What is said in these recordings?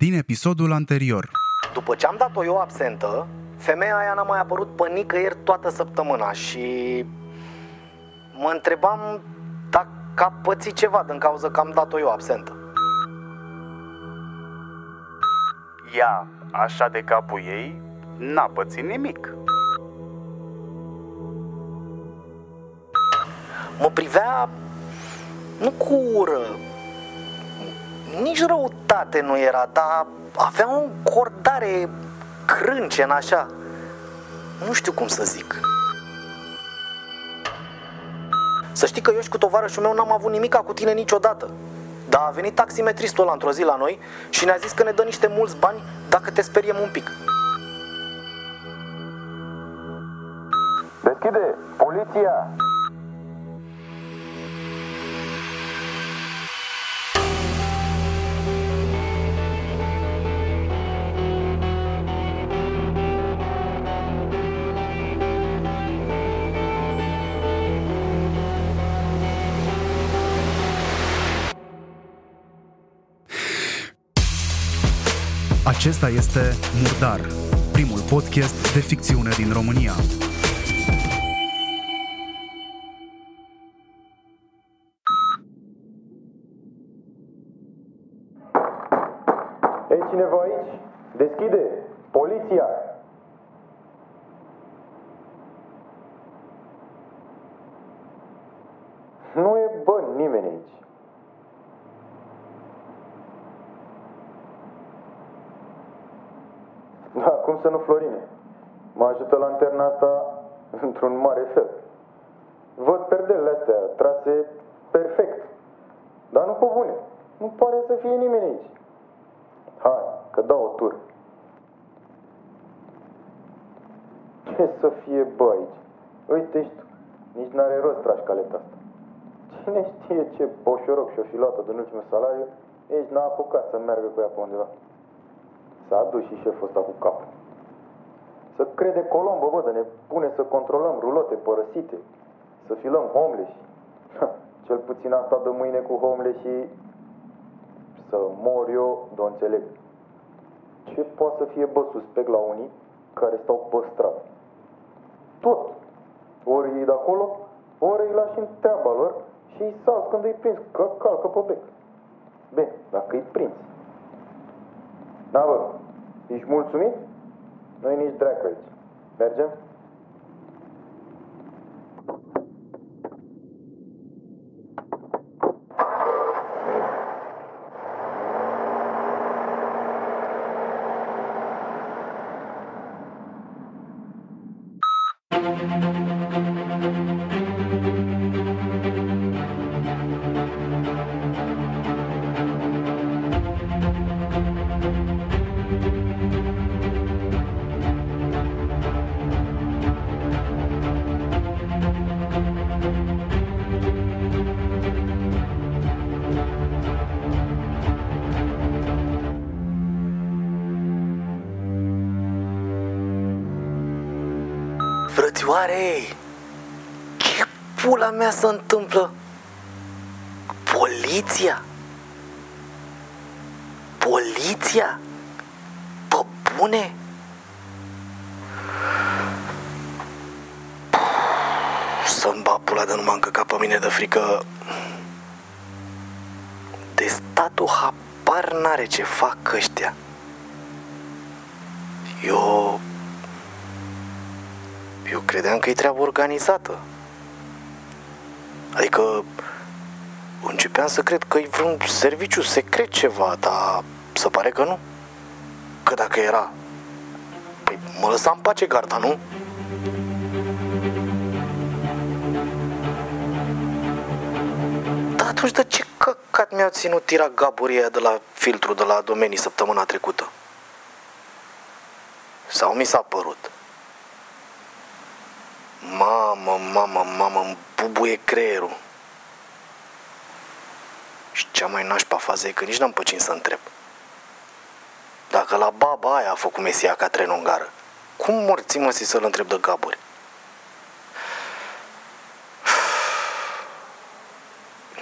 din episodul anterior. După ce am dat-o eu absentă, femeia aia n-a mai apărut pe nicăieri toată săptămâna și mă întrebam dacă a pățit ceva din cauza că am dat-o eu absentă. Ea, așa de capul ei, n-a pățit nimic. Mă privea nu cu ură, nici răutate nu era, dar avea o încordare crâncen așa. Nu știu cum să zic. Să știi că eu și cu tovarășul meu n-am avut nimica cu tine niciodată. Dar a venit taximetristul ăla într-o zi la noi și ne-a zis că ne dă niște mulți bani dacă te speriem un pic. Deschide! Poliția! Acesta este Murdar, primul podcast de ficțiune din România. E cineva aici? Deschide! Poliția! Nu e bă nimeni aici. Da, cum să nu, Florine? Mă ajută lanterna asta într-un mare fel. Văd perdelele astea trase perfect. Dar nu pe bune. Nu pare să fie nimeni aici. Hai, că dau o tur. Ce să fie, bă, aici? Uite și tu. Nici n-are rost tragi caleta asta. Cine știe ce boșoroc și-o fi luat-o din ultimul salariu, ești n-a apucat să meargă cu ea pe undeva. S-a dus și șeful ăsta cu capul. Să crede Colombo, bă, de ne pune să controlăm rulote părăsite, să filăm homeless. Cel puțin asta de mâine cu homeless și să mor eu, de înțeleg. Ce poate să fie, bă, suspect la unii care stau pe stradă? Tot. Ori ei de acolo, ori îi lași în treaba lor și îi salți când îi prins, că calcă pe bec. Bine, dacă îi prins. Da, bă, ești mulțumit? Nu-i nici dracu aici. Mergem? Frățioare, ce pula mea se întâmplă? Poliția? Poliția? Pe bune? Să-mi bat pula de nu m-am încăcat pe mine de frică De statul habar n-are ce fac ăștia Eu eu credeam că e treabă organizată. Adică începeam să cred că e vreun serviciu secret ceva, dar se pare că nu. Că dacă era, păi mă lăsa în pace garda, nu? Dar atunci de ce căcat mi-au ținut tira gaburia de la filtru de la domenii săptămâna trecută? Sau mi s-a părut? Mamă, mamă, mamă, îmi bubuie creierul. Și cea mai nașpa fază e că nici n-am pe cine să întreb. Dacă la baba aia a făcut Mesia ca tren în gară, cum morții mă să-l întreb de gaburi?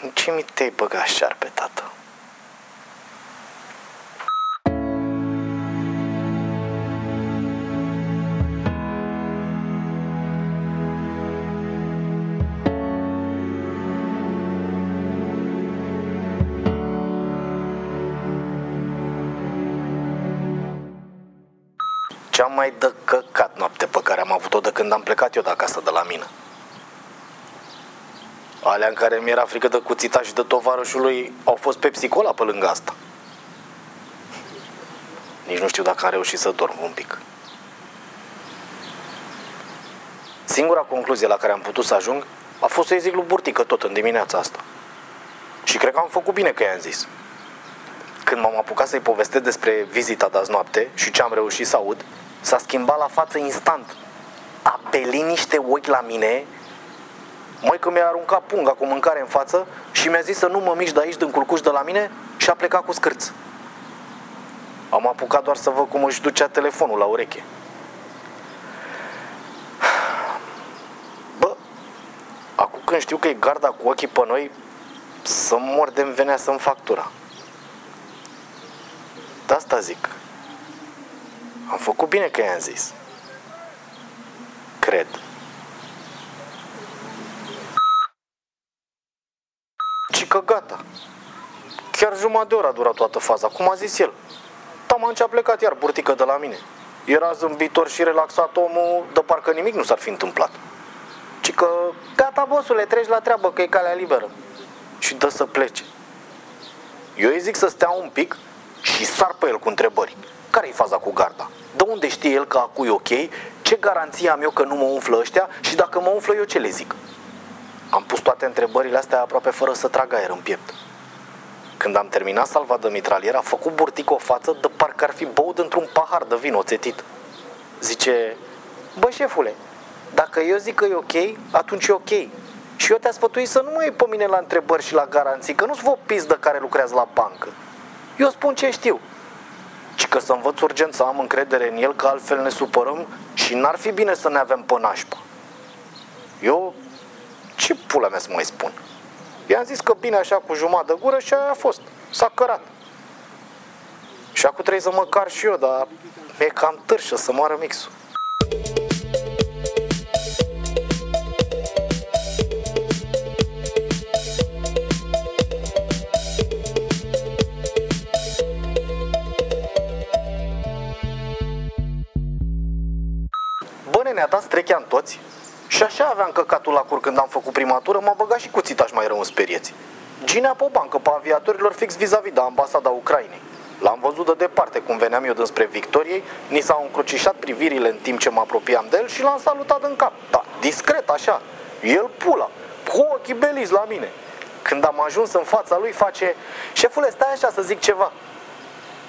În ce mi te-ai băgat șarpe, tată? Cea mai de căcat noapte pe care am avut-o de când am plecat eu de acasă de la mine. Alea în care mi-era frică de cuțita și de tovarășul lui au fost pe psicola pe lângă asta. Nici nu știu dacă am reușit să dorm un pic. Singura concluzie la care am putut să ajung a fost să-i zic lui Burtică tot în dimineața asta. Și cred că am făcut bine că i-am zis. Când m-am apucat să-i povestesc despre vizita de azi noapte și ce am reușit să aud, s-a schimbat la față instant. A pelit niște ochi la mine, mai că mi-a aruncat punga cu mâncare în față și mi-a zis să nu mă mișc de aici din culcuș de la mine și a plecat cu scârț. Am apucat doar să văd cum își ducea telefonul la ureche. Bă, acum când știu că e garda cu ochii pe noi, să mor de venea să-mi factura. De asta zic. Am făcut bine că i-am zis. Cred. Și că gata. Chiar jumătate de oră a durat toată faza, cum a zis el. Taman ce a plecat iar burtică de la mine. Era zâmbitor și relaxat omul, de parcă nimic nu s-ar fi întâmplat. Ci că, gata, bosule, treci la treabă, că e calea liberă. Și dă să plece. Eu îi zic să stea un pic și sar pe el cu întrebări. Care-i faza cu garda? De unde știe el că acu e ok? Ce garanție am eu că nu mă umflă ăștia? Și dacă mă umflă eu, ce le zic? Am pus toate întrebările astea aproape fără să trag aer în piept. Când am terminat salva de mitralier, a făcut burtic o față de parcă ar fi băut într-un pahar de vin oțetit. Zice, bă șefule, dacă eu zic că e ok, atunci e ok. Și eu te-a sfătuit să nu mă iei pe mine la întrebări și la garanții, că nu-s vă pizdă care lucrează la bancă. Eu spun ce știu. Și că să învăț urgent să am încredere în el, că altfel ne supărăm și n-ar fi bine să ne avem pe nașpa. Eu, ce pula mea să mai spun? I-am zis că bine așa cu jumătate de gură și aia a fost. S-a cărat. Și acum trebuie să mă car și eu, dar e cam târșă să moară mixul. Ne-a dat strechea în toți și așa aveam căcatul la cur când am făcut prima tură, m-a băgat și cuțitaș mai rău în sperieți. Ginea pe o bancă pe aviatorilor fix vis-a-vis de ambasada Ucrainei. L-am văzut de departe cum veneam eu dinspre Victoriei, ni s-au încrucișat privirile în timp ce mă apropiam de el și l-am salutat în cap. Da, discret așa. El pula, cu ochii beliți la mine. Când am ajuns în fața lui face, șefule, stai așa să zic ceva.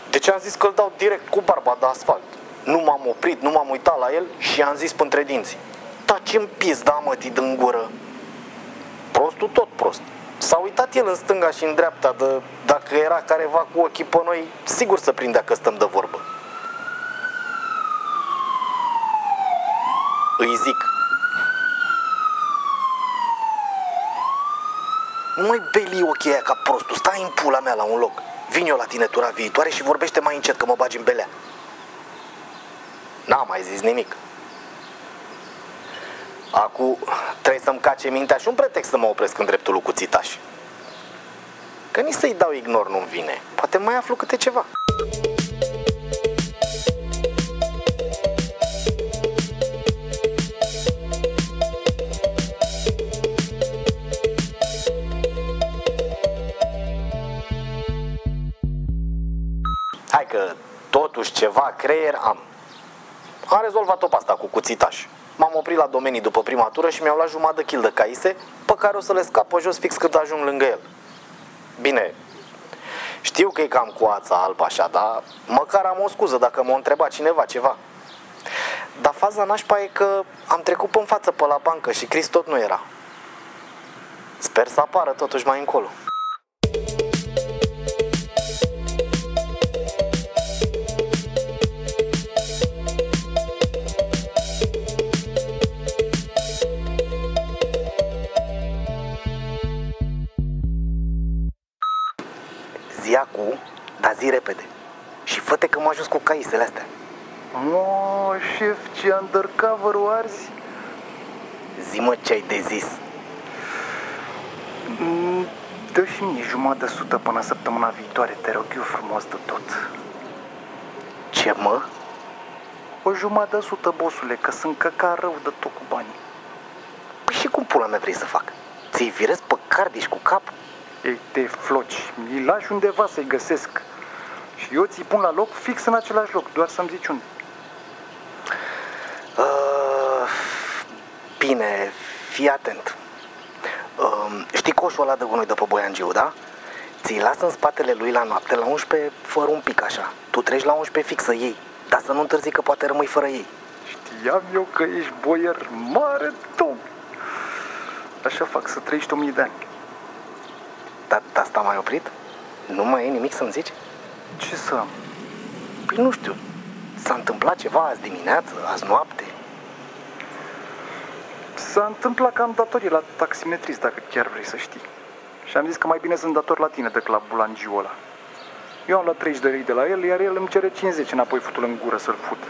Deci am zis că îl dau direct cu barba de asfalt. Nu m-am oprit, nu m-am uitat la el și am zis între dinți. Taci-mi pizda, mă, din gură. Prostul tot prost. S-a uitat el în stânga și în dreapta de dacă era careva cu ochii pe noi, sigur să prindea că stăm de vorbă. Îi zic. Nu mai beli ochii aia ca prostul, stai în pula mea la un loc. Vin eu la tine tura viitoare și vorbește mai încet că mă bagi în belea. N-am mai zis nimic. Acum trebuie să-mi cace mintea și un pretext să mă opresc în dreptul lui cuțitaș. Că nici să-i dau ignor nu-mi vine. Poate mai aflu câte ceva. Hai că totuși ceva creier am. Am rezolvat-o pe asta cu cuțitaș. M-am oprit la domenii după prima tură și mi-au luat jumătate de kil de caise pe care o să le scap pe jos fix când ajung lângă el. Bine, știu că e cam cu ața albă așa, dar măcar am o scuză dacă m-a întrebat cineva ceva. Dar faza nașpa e că am trecut pe față pe la bancă și Chris tot nu era. Sper să apară totuși mai încolo. Zi acum, dar zi repede. Și fă că m-a ajuns cu caisele astea. No, șef, ce undercover arzi? Zi mă ce ai de zis. Mm, Dă și mie jumătate de sută până săptămâna viitoare, te rog eu frumos de tot. Ce mă? O jumătate de sută, bosule, că sunt căca rău de tot cu banii. Păi și cum pula mea vrei să fac? Ți-i virez pe cardiș cu cap? Ei te floci, îi lași undeva să-i găsesc. Și eu ți-i pun la loc fix în același loc, doar să-mi zici unde. Uh, bine, fii atent. Uh, știi coșul ăla de gunoi de pe Boiangiu, da? Ți-i lasă în spatele lui la noapte, la 11, fără un pic așa. Tu treci la 11 fix să iei, dar să nu întârzi că poate rămâi fără ei. Știam eu că ești boier mare, domn. Așa fac, să trăiești o mii de ani. Dar de asta m-ai oprit? Nu mai e nimic să-mi zici? Ce să am? Păi nu știu, s-a întâmplat ceva azi dimineață, azi noapte? S-a întâmplat că am datorii la taximetrist, dacă chiar vrei să știi. Și am zis că mai bine sunt dator la tine decât la bulangiul ăla. Eu am luat 30 de lei de la el, iar el îmi cere 50 înapoi futul în gură să-l fut.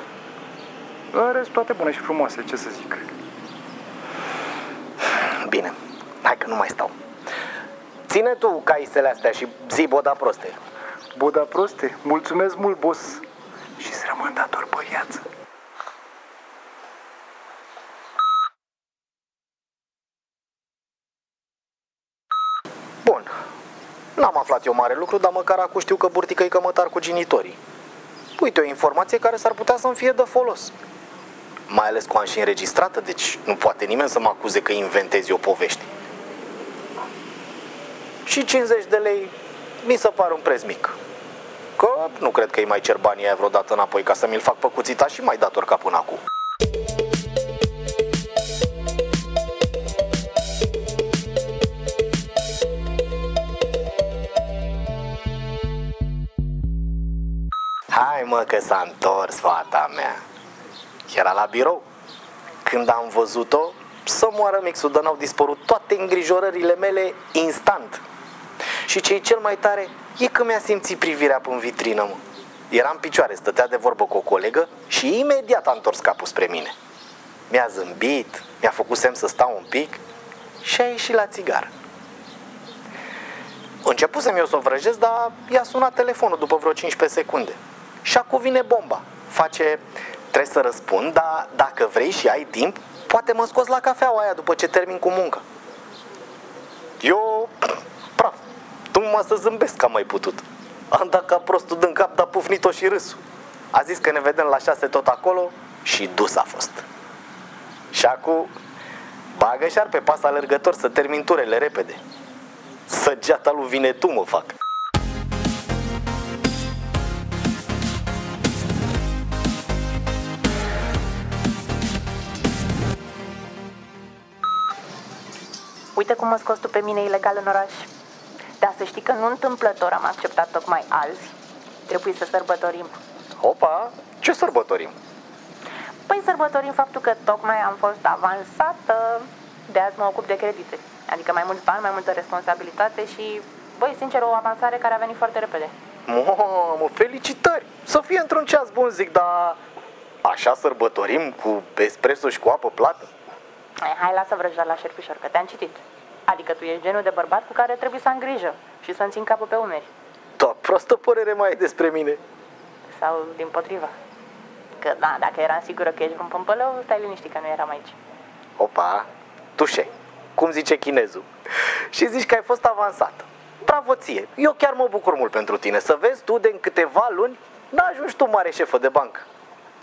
În rest, toate bune și frumoase, ce să zic. Bine, hai că nu mai stau. Ține tu caisele astea și zi boda proste. Boda proste, mulțumesc mult, boss. Și să rămân dator pe viață. Bun, n-am aflat eu mare lucru, dar măcar acum știu că burtică e cămătar cu genitorii. Uite, o informație care s-ar putea să-mi fie de folos. Mai ales cu am și înregistrată, deci nu poate nimeni să mă acuze că inventez eu povești. Și 50 de lei mi se pare un preț mic. Că nu cred că îi mai cer banii aia vreodată înapoi ca să mi-l fac pe cuțita și mai dator ca până acum. Hai mă că s-a întors fata mea. Era la birou. Când am văzut-o, să moară mixul, dar n-au dispărut toate îngrijorările mele instant. Și ce e cel mai tare e că mi-a simțit privirea pe vitrină, mă. Era în picioare, stătea de vorbă cu o colegă și imediat a întors capul spre mine. Mi-a zâmbit, mi-a făcut semn să stau un pic și a ieșit la țigară. Începusem eu să o vrăjesc, dar i-a sunat telefonul după vreo 15 secunde. Și acum vine bomba. Face, trebuie să răspund, dar dacă vrei și ai timp, poate mă scoți la cafeaua aia după ce termin cu muncă. Eu, praf, tu mă să zâmbesc că am mai putut. Am dat ca prostul din cap, dar pufnit-o și râsul. A zis că ne vedem la șase tot acolo și dus a fost. Și acum bagă și pe pas alergător să termin turele repede. Săgeata lui vine tu mă fac. Uite cum mă scos tu pe mine ilegal în oraș. Dar să știi că nu întâmplător am acceptat tocmai azi. Trebuie să sărbătorim. Opa, ce sărbătorim? Păi sărbătorim faptul că tocmai am fost avansată. De azi mă ocup de credite. Adică mai mulți bani, mai multă responsabilitate și, băi, sincer, o avansare care a venit foarte repede. Mamă, felicitări! Să fie într-un ceas bun, zic, dar așa sărbătorim cu espresso și cu apă plată? Hai, hai lasă vrăjea la șerpișor, că te-am citit. Adică tu ești genul de bărbat cu care trebuie să am grijă și să-mi țin capul pe umeri. Da, prostă părere mai ai despre mine. Sau din potriva. Că da, dacă eram sigură că ești un pămpălău, stai liniștit că nu eram aici. Opa, tușe, cum zice chinezul. Și zici că ai fost avansat. Bravo ție, eu chiar mă bucur mult pentru tine. Să vezi tu de în câteva luni n-ajungi tu mare șefă de bancă.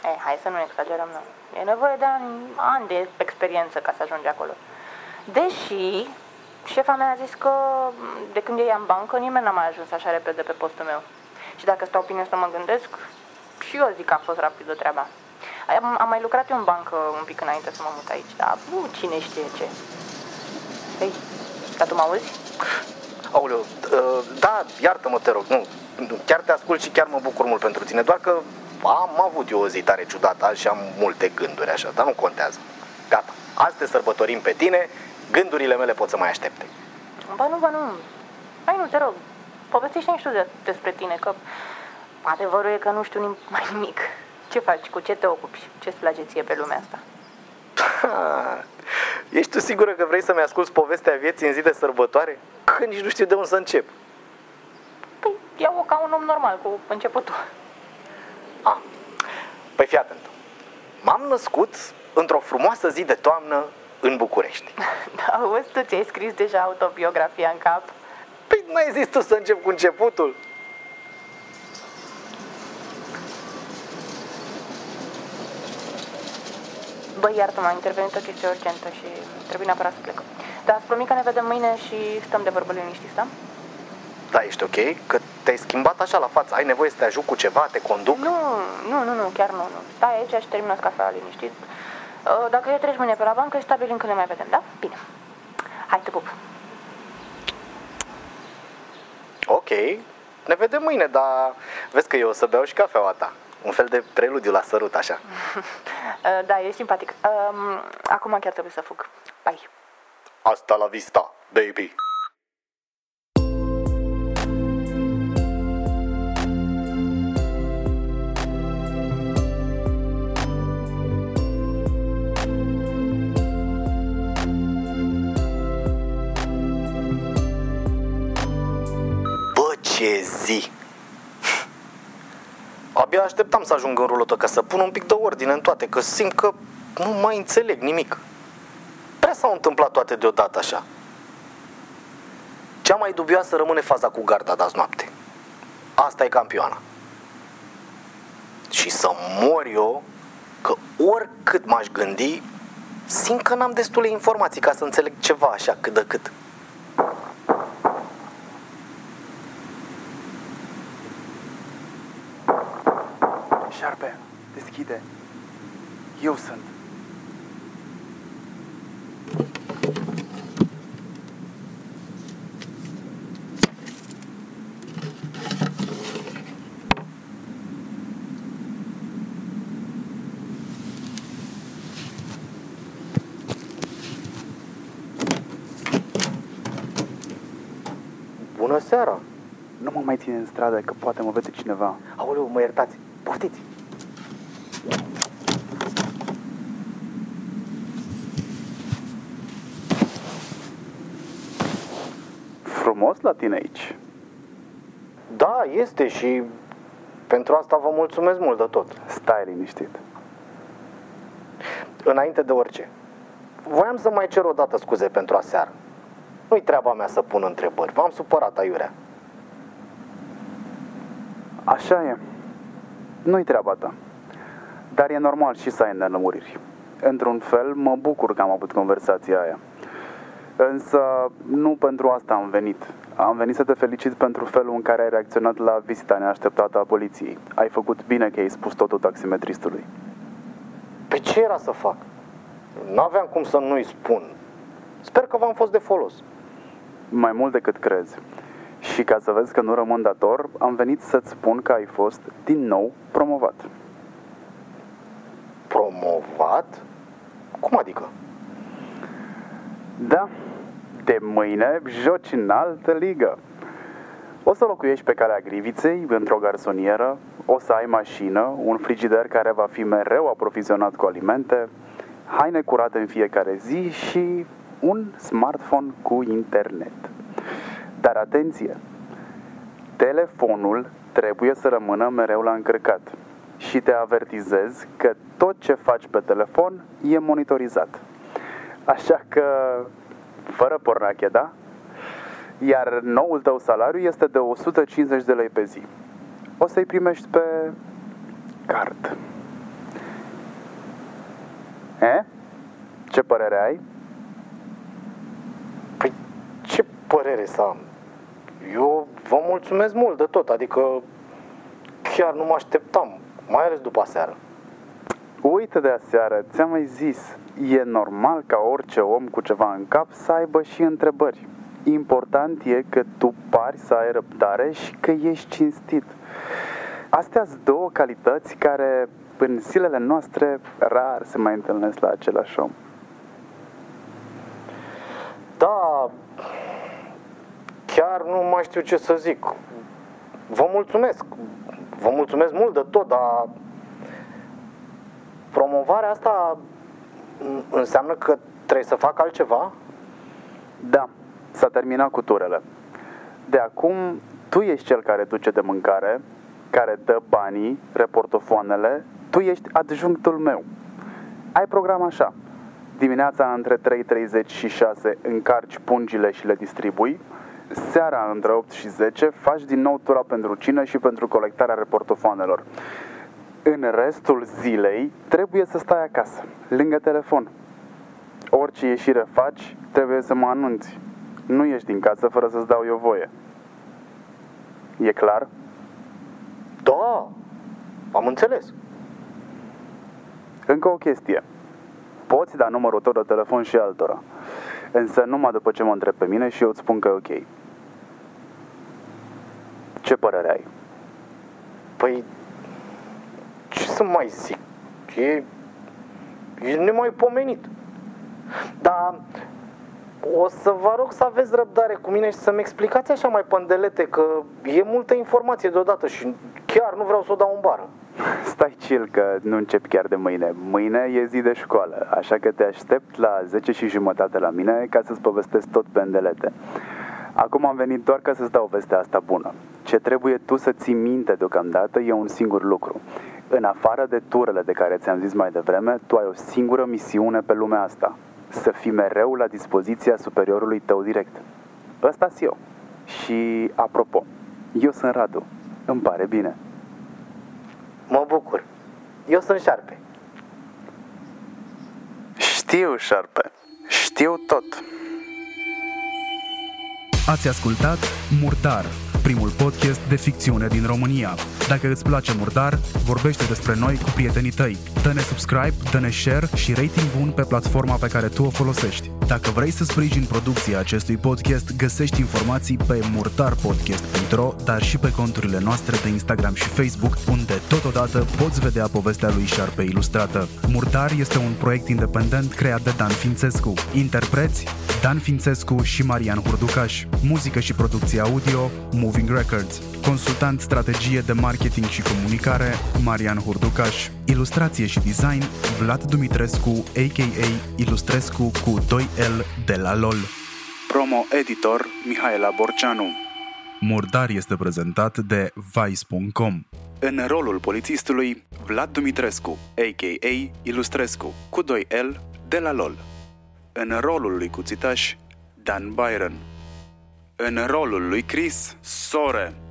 Eh, hai să nu exagerăm, nu. E nevoie de ani, ani de experiență ca să ajungi acolo. Deși șefa mea a zis că de când e în bancă nimeni n-a mai ajuns așa repede pe postul meu. Și dacă stau bine să mă gândesc, și eu zic că a fost rapidă treaba. Am, am mai lucrat eu în bancă un pic înainte să mă mut aici, dar nu cine știe ce. Ei, dar tu mă auzi? Aoleu, uh, da, iartă-mă, te rog, nu, nu, chiar te ascult și chiar mă bucur mult pentru tine, doar că am avut eu o zi tare ciudată azi și am multe gânduri așa, dar nu contează. Gata, azi te sărbătorim pe tine, gândurile mele pot să mai aștepte. Ba nu, ba nu. Hai nu, te rog, povestește și tu de, despre tine, că adevărul e că nu știu nim- mai nimic. Ce faci, cu ce te ocupi, ce-ți place ție pe lumea asta? Ești tu sigură că vrei să-mi asculți povestea vieții în zi de sărbătoare? Că nici nu știu de unde să încep. Păi, iau-o ca un om normal, cu începutul. A, păi fii atent. M-am născut într-o frumoasă zi de toamnă în București. Da, auzi, tu ți-ai scris deja autobiografia în cap? Păi n-ai zis tu să încep cu începutul? Băi, iartă-mă, a intervenit o chestie urgentă și trebuie neapărat să plec. Dar îți promit că ne vedem mâine și stăm de vorbă liniștiți, da? Da, ești ok? Că te-ai schimbat așa la față. Ai nevoie să te ajut cu ceva, te conduc? Nu, nu, nu, nu, chiar nu, nu. Stai aici și termină cafea liniștit. Uh, Dacă e treci mâine pe la bancă, stabilim când ne mai vedem, da? Bine. Hai, te pup. Ok, ne vedem mâine, dar vezi că eu o să beau și cafeaua ta. Un fel de preludiu la sărut, așa. Uh, Da, e simpatic. Um, Acum chiar trebuie să fug. Bye. Asta la vista, baby. Ce zi! Abia așteptam să ajung în rulotă ca să pun un pic de ordine în toate, că simt că nu mai înțeleg nimic. Prea s-au întâmplat toate deodată așa. Cea mai dubioasă rămâne faza cu garda de azi noapte. Asta e campioana. Și să mor eu, că oricât m-aș gândi, simt că n-am destule informații ca să înțeleg ceva așa cât de cât. Șarpe, deschide. Eu sunt. Bună seara! Nu mă mai ține în stradă, că poate mă vede cineva. Aoleu, mă iertați, poftiți! Frumos la tine aici. Da, este și pentru asta vă mulțumesc mult de tot. Stai liniștit. Înainte de orice, voiam să mai cer o dată scuze pentru aseară. Nu-i treaba mea să pun întrebări, v-am supărat aiurea. Așa e. Nu-i treaba ta. Dar e normal și să ai nelămuriri. Într-un fel, mă bucur că am avut conversația aia. Însă, nu pentru asta am venit. Am venit să te felicit pentru felul în care ai reacționat la vizita neașteptată a poliției. Ai făcut bine că ai spus totul taximetristului. Pe ce era să fac? N-aveam cum să nu-i spun. Sper că v-am fost de folos. Mai mult decât crezi. Și ca să vezi că nu rămân dator, am venit să-ți spun că ai fost din nou promovat. Promovat? Cum adică? Da, de mâine joci în altă ligă. O să locuiești pe calea Griviței, într-o garsonieră, o să ai mașină, un frigider care va fi mereu aprovizionat cu alimente, haine curate în fiecare zi și un smartphone cu internet. Dar atenție! Telefonul trebuie să rămână mereu la încărcat și te avertizez că tot ce faci pe telefon e monitorizat. Așa că, fără pornache, da? Iar noul tău salariu este de 150 de lei pe zi. O să-i primești pe card. E? Ce părere ai? Păi ce părere să am? Eu vă mulțumesc mult de tot, adică chiar nu mă așteptam, mai ales după aseară. Uite de aseară, ți-am mai zis, e normal ca orice om cu ceva în cap să aibă și întrebări. Important e că tu pari să ai răbdare și că ești cinstit. Astea sunt două calități care în zilele noastre rar se mai întâlnesc la același om. Da, chiar nu mai știu ce să zic. Vă mulțumesc. Vă mulțumesc mult de tot, dar promovarea asta înseamnă că trebuie să fac altceva? Da, s-a terminat cu turele. De acum, tu ești cel care duce de mâncare, care dă banii, reportofoanele, tu ești adjunctul meu. Ai program așa. Dimineața între 3.30 și 6 încarci pungile și le distribui. Seara între 8 și 10 faci din nou tura pentru cină și pentru colectarea reportofoanelor. În restul zilei trebuie să stai acasă, lângă telefon. Orice ieșire faci, trebuie să mă anunți. Nu ieși din casă fără să-ți dau eu voie. E clar? Da, am înțeles. Încă o chestie. Poți da numărul tău de telefon și altora. Însă numai după ce mă întreb pe mine și eu îți spun că e ok. Ce părere ai? Păi, ce să mai zic? E, e nemaipomenit. Dar o să vă rog să aveți răbdare cu mine și să-mi explicați așa mai pândelete că e multă informație deodată și chiar nu vreau să o dau în bară. Stai chill că nu încep chiar de mâine. Mâine e zi de școală, așa că te aștept la 10 și jumătate la mine ca să-ți povestesc tot pe îndelete. Acum am venit doar ca să-ți dau vestea asta bună. Ce trebuie tu să ții minte deocamdată e un singur lucru. În afară de turele de care ți-am zis mai devreme, tu ai o singură misiune pe lumea asta. Să fii mereu la dispoziția superiorului tău direct. ăsta sunt eu. Și, apropo, eu sunt Radu. Îmi pare bine. Mă bucur. Eu sunt șarpe. Știu, șarpe. Știu tot. Ați ascultat Murdar, primul podcast de ficțiune din România. Dacă îți place Murdar, vorbește despre noi cu prietenii tăi. Dă-ne subscribe, dă-ne share și rating bun pe platforma pe care tu o folosești. Dacă vrei să sprijini producția acestui podcast, găsești informații pe murdarpodcast.ro, dar și pe conturile noastre de Instagram și Facebook, unde totodată poți vedea povestea lui Șarpe ilustrată. Murdar este un proiect independent creat de Dan Fințescu. Interpreți Dan Fințescu și Marian Hurducaș. Muzică și producție audio Moving Records. Consultant strategie de marketing și comunicare Marian Hurducaș. Ilustrație și design Vlad Dumitrescu, a.k.a. Ilustrescu cu 2L de la LOL. Promo editor Mihaela Borceanu. Murdar este prezentat de Vice.com. În rolul polițistului Vlad Dumitrescu, a.k.a. Ilustrescu, cu 2L de la LOL. În rolul lui Cuțitaș, Dan Byron. În rolul lui Chris, Sore.